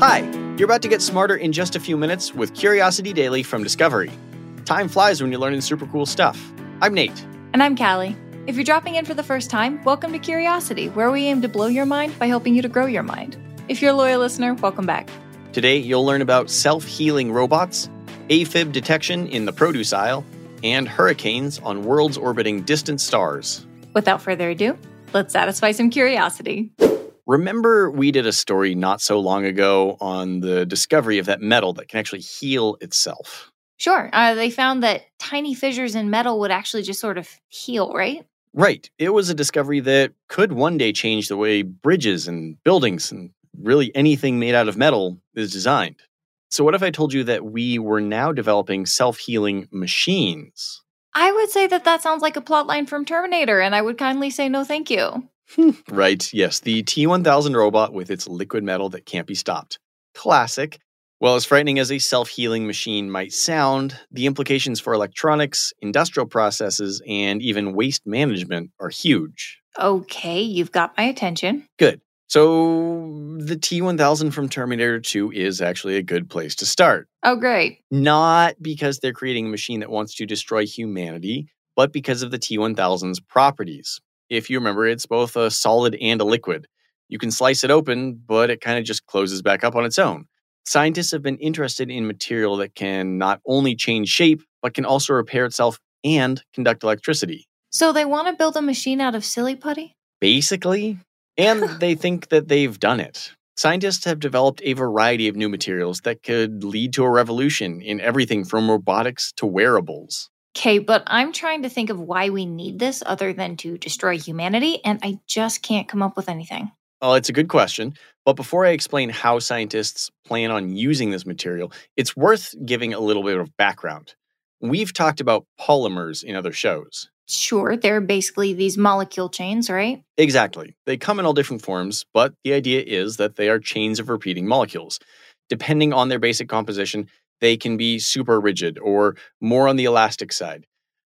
Hi, you're about to get smarter in just a few minutes with Curiosity Daily from Discovery. Time flies when you're learning super cool stuff. I'm Nate. And I'm Callie. If you're dropping in for the first time, welcome to Curiosity, where we aim to blow your mind by helping you to grow your mind. If you're a loyal listener, welcome back. Today, you'll learn about self healing robots, AFib detection in the produce aisle, and hurricanes on worlds orbiting distant stars. Without further ado, let's satisfy some curiosity. Remember, we did a story not so long ago on the discovery of that metal that can actually heal itself. Sure, uh, they found that tiny fissures in metal would actually just sort of heal, right? Right. It was a discovery that could one day change the way bridges and buildings and really anything made out of metal is designed. So, what if I told you that we were now developing self healing machines? I would say that that sounds like a plotline from Terminator, and I would kindly say no thank you. Right, yes, the T 1000 robot with its liquid metal that can't be stopped. Classic. Well, as frightening as a self healing machine might sound, the implications for electronics, industrial processes, and even waste management are huge. Okay, you've got my attention. Good. So, the T 1000 from Terminator 2 is actually a good place to start. Oh, great. Not because they're creating a machine that wants to destroy humanity, but because of the T 1000's properties. If you remember, it's both a solid and a liquid. You can slice it open, but it kind of just closes back up on its own. Scientists have been interested in material that can not only change shape, but can also repair itself and conduct electricity. So they want to build a machine out of silly putty? Basically. And they think that they've done it. Scientists have developed a variety of new materials that could lead to a revolution in everything from robotics to wearables. Okay, but I'm trying to think of why we need this other than to destroy humanity, and I just can't come up with anything. Well, it's a good question. But before I explain how scientists plan on using this material, it's worth giving a little bit of background. We've talked about polymers in other shows. Sure, they're basically these molecule chains, right? Exactly. They come in all different forms, but the idea is that they are chains of repeating molecules. Depending on their basic composition, they can be super rigid or more on the elastic side.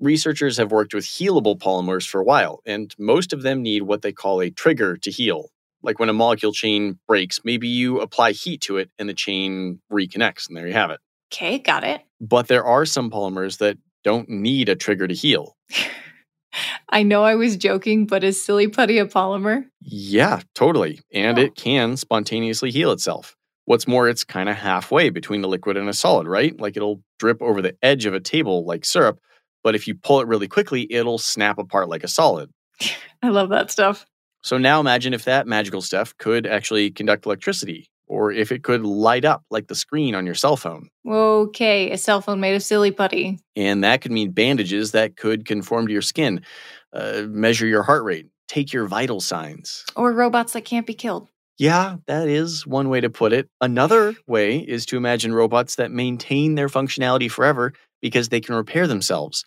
Researchers have worked with healable polymers for a while, and most of them need what they call a trigger to heal. Like when a molecule chain breaks, maybe you apply heat to it and the chain reconnects, and there you have it. Okay, got it. But there are some polymers that don't need a trigger to heal. I know I was joking, but is silly putty a polymer? Yeah, totally. And Oh. it can spontaneously heal itself. What's more, it's kind of halfway between a liquid and a solid, right? Like it'll drip over the edge of a table like syrup, but if you pull it really quickly, it'll snap apart like a solid. I love that stuff. So now imagine if that magical stuff could actually conduct electricity, or if it could light up like the screen on your cell phone. Okay, a cell phone made of silly putty. And that could mean bandages that could conform to your skin, uh, measure your heart rate, take your vital signs. Or robots that can't be killed. Yeah, that is one way to put it. Another way is to imagine robots that maintain their functionality forever because they can repair themselves.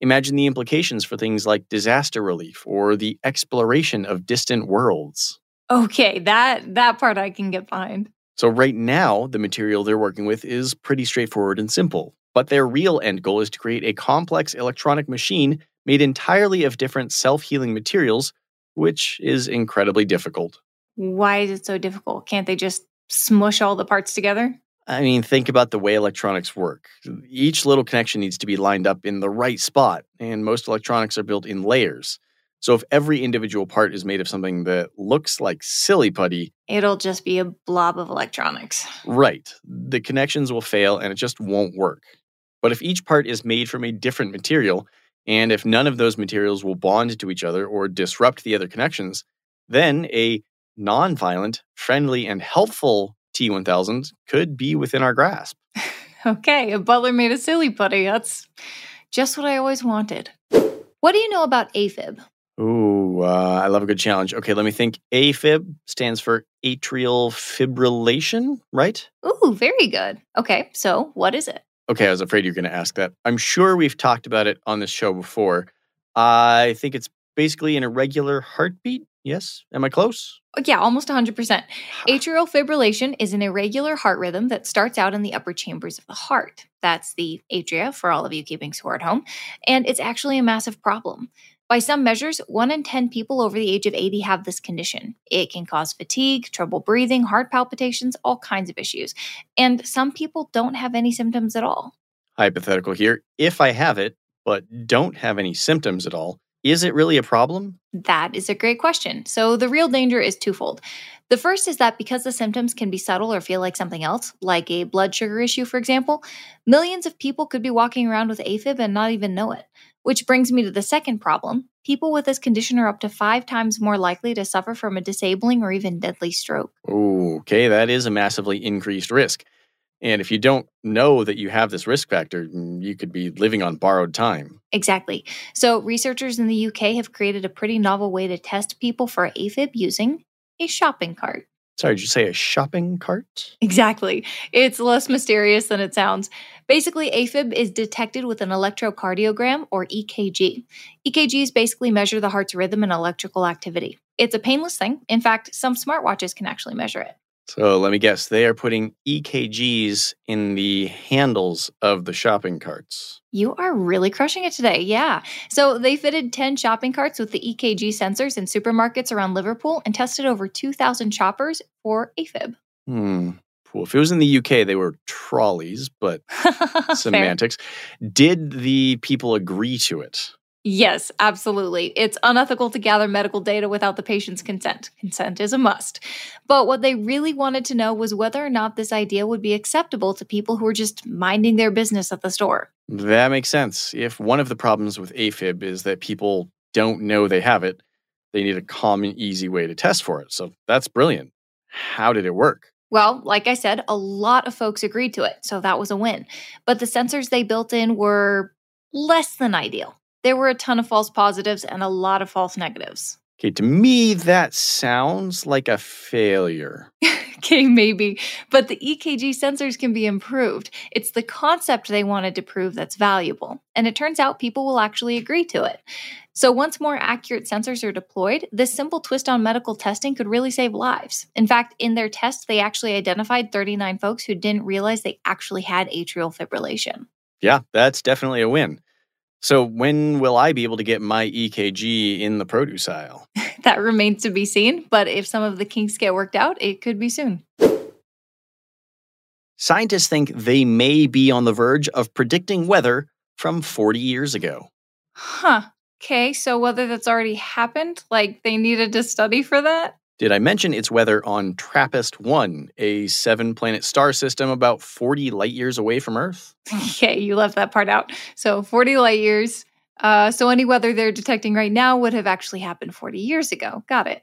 Imagine the implications for things like disaster relief or the exploration of distant worlds. Okay, that that part I can get behind. So, right now, the material they're working with is pretty straightforward and simple. But their real end goal is to create a complex electronic machine made entirely of different self healing materials, which is incredibly difficult. Why is it so difficult? Can't they just smush all the parts together? I mean, think about the way electronics work. Each little connection needs to be lined up in the right spot, and most electronics are built in layers. So, if every individual part is made of something that looks like silly putty, It'll just be a blob of electronics. right, the connections will fail and it just won't work. But if each part is made from a different material, and if none of those materials will bond to each other or disrupt the other connections, then a non violent, friendly, and helpful T1000s could be within our grasp. Okay, a butler made a silly putty. That's just what I always wanted. What do you know about AFib? Ooh, uh, I love a good challenge. Okay, let me think. AFib stands for atrial fibrillation, right? Ooh, very good. Okay, so what is it? Okay, I was afraid you were going to ask that. I'm sure we've talked about it on this show before. I think it's basically an irregular heartbeat. Yes? Am I close? Oh, Yeah, almost 100%. Atrial fibrillation is an irregular heart rhythm that starts out in the upper chambers of the heart. That's the atria for all of you keeping score at home. And it's actually a massive problem. By some measures, 1 in 10 people over the age of 80 have this condition. It can cause fatigue, trouble breathing, heart palpitations, all kinds of issues. And some people don't have any symptoms at all. Hypothetical here if I have it, but don't have any symptoms at all, is it really a problem? That is a great question. So, the real danger is twofold. The first is that because the symptoms can be subtle or feel like something else, like a blood sugar issue, for example, millions of people could be walking around with AFib and not even know it. Which brings me to the second problem. People with this condition are up to five times more likely to suffer from a disabling or even deadly stroke. Okay, that is a massively increased risk. And if you don't know that you have this risk factor, you could be living on borrowed time. Exactly. So, researchers in the UK have created a pretty novel way to test people for AFib using a shopping cart. Sorry, did you say a shopping cart? Exactly. It's less mysterious than it sounds. Basically, AFib is detected with an electrocardiogram or EKG. EKGs basically measure the heart's rhythm and electrical activity. It's a painless thing. In fact, some smartwatches can actually measure it. So let me guess, they are putting EKGs in the handles of the shopping carts. You are really crushing it today. Yeah. So they fitted 10 shopping carts with the EKG sensors in supermarkets around Liverpool and tested over 2,000 shoppers for AFib. Hmm. Cool. If it was in the UK, they were trolleys, but semantics. Did the people agree to it? Yes, absolutely. It's unethical to gather medical data without the patient's consent. Consent is a must. But what they really wanted to know was whether or not this idea would be acceptable to people who are just minding their business at the store. That makes sense. If one of the problems with AFib is that people don't know they have it, they need a common, easy way to test for it. So that's brilliant. How did it work? Well, like I said, a lot of folks agreed to it, so that was a win. But the sensors they built in were less than ideal there were a ton of false positives and a lot of false negatives. Okay, to me, that sounds like a failure. okay, maybe. But the EKG sensors can be improved. It's the concept they wanted to prove that's valuable. And it turns out people will actually agree to it. So, once more accurate sensors are deployed, this simple twist on medical testing could really save lives. In fact, in their test, they actually identified 39 folks who didn't realize they actually had atrial fibrillation. Yeah, that's definitely a win. So when will I be able to get my EKG in the produce aisle? that remains to be seen, but if some of the kinks get worked out, it could be soon. Scientists think they may be on the verge of predicting weather from 40 years ago. Huh. Okay, so whether that's already happened, like they needed to study for that? Did I mention its weather on TRAPPIST 1, a seven planet star system about 40 light years away from Earth? okay, you left that part out. So 40 light years. Uh, so any weather they're detecting right now would have actually happened 40 years ago. Got it.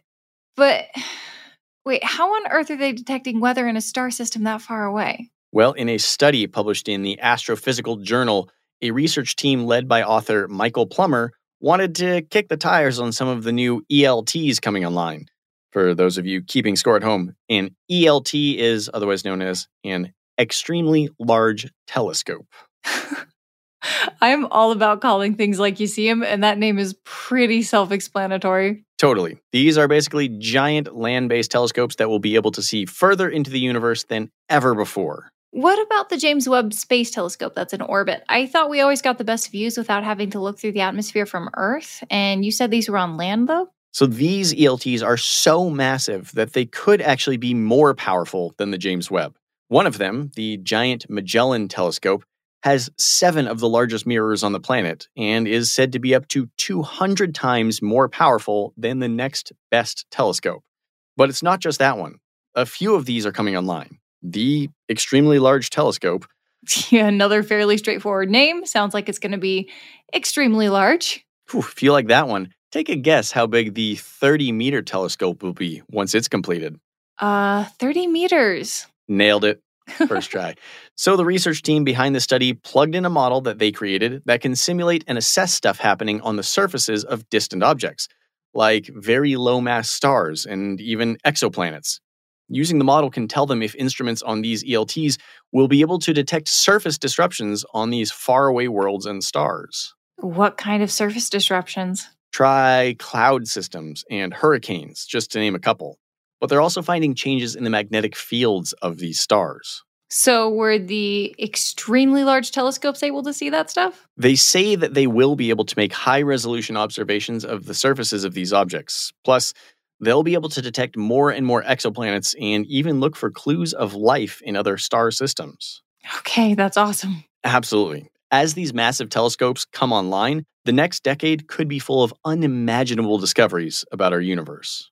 But wait, how on earth are they detecting weather in a star system that far away? Well, in a study published in the Astrophysical Journal, a research team led by author Michael Plummer wanted to kick the tires on some of the new ELTs coming online for those of you keeping score at home. An ELT is otherwise known as an extremely large telescope. I'm all about calling things like you see them, and that name is pretty self explanatory. Totally. These are basically giant land based telescopes that will be able to see further into the universe than ever before. What about the James Webb Space Telescope that's in orbit? I thought we always got the best views without having to look through the atmosphere from Earth, and you said these were on land, though? So these ELTs are so massive that they could actually be more powerful than the James Webb. One of them, the Giant Magellan Telescope, has seven of the largest mirrors on the planet and is said to be up to 200 times more powerful than the next best telescope. But it's not just that one. A few of these are coming online. The Extremely Large Telescope. Yeah, another fairly straightforward name. Sounds like it's going to be extremely large. Whew, feel like that one. Take a guess how big the 30 meter telescope will be once it's completed. Uh, 30 meters. Nailed it. First try. so, the research team behind the study plugged in a model that they created that can simulate and assess stuff happening on the surfaces of distant objects, like very low mass stars and even exoplanets. Using the model can tell them if instruments on these ELTs will be able to detect surface disruptions on these faraway worlds and stars. What kind of surface disruptions? Try cloud systems and hurricanes, just to name a couple. But they're also finding changes in the magnetic fields of these stars. So, were the extremely large telescopes able to see that stuff? They say that they will be able to make high resolution observations of the surfaces of these objects. Plus, they'll be able to detect more and more exoplanets and even look for clues of life in other star systems. Okay, that's awesome. Absolutely. As these massive telescopes come online, the next decade could be full of unimaginable discoveries about our universe.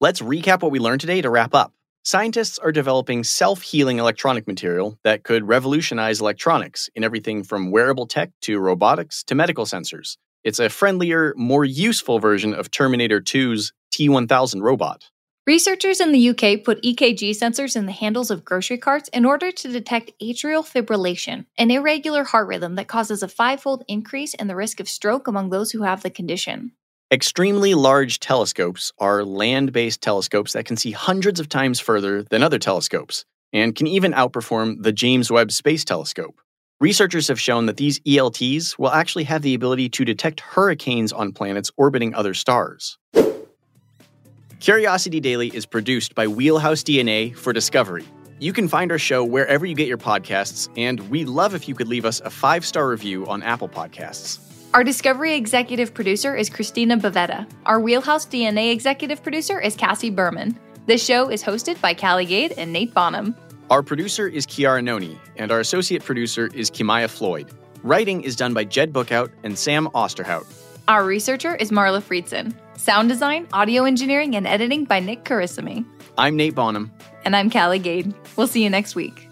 Let's recap what we learned today to wrap up. Scientists are developing self healing electronic material that could revolutionize electronics in everything from wearable tech to robotics to medical sensors. It's a friendlier, more useful version of Terminator 2's T 1000 robot. Researchers in the UK put EKG sensors in the handles of grocery carts in order to detect atrial fibrillation, an irregular heart rhythm that causes a five fold increase in the risk of stroke among those who have the condition. Extremely large telescopes are land based telescopes that can see hundreds of times further than other telescopes and can even outperform the James Webb Space Telescope. Researchers have shown that these ELTs will actually have the ability to detect hurricanes on planets orbiting other stars. Curiosity Daily is produced by Wheelhouse DNA for Discovery. You can find our show wherever you get your podcasts, and we'd love if you could leave us a five star review on Apple Podcasts. Our Discovery executive producer is Christina Bavetta. Our Wheelhouse DNA executive producer is Cassie Berman. This show is hosted by Callie Gade and Nate Bonham. Our producer is Kiara Noni, and our associate producer is Kimaya Floyd. Writing is done by Jed Bookout and Sam Osterhout. Our researcher is Marla Friedson. Sound design, audio engineering, and editing by Nick Carissimi. I'm Nate Bonham. And I'm Callie Gade. We'll see you next week.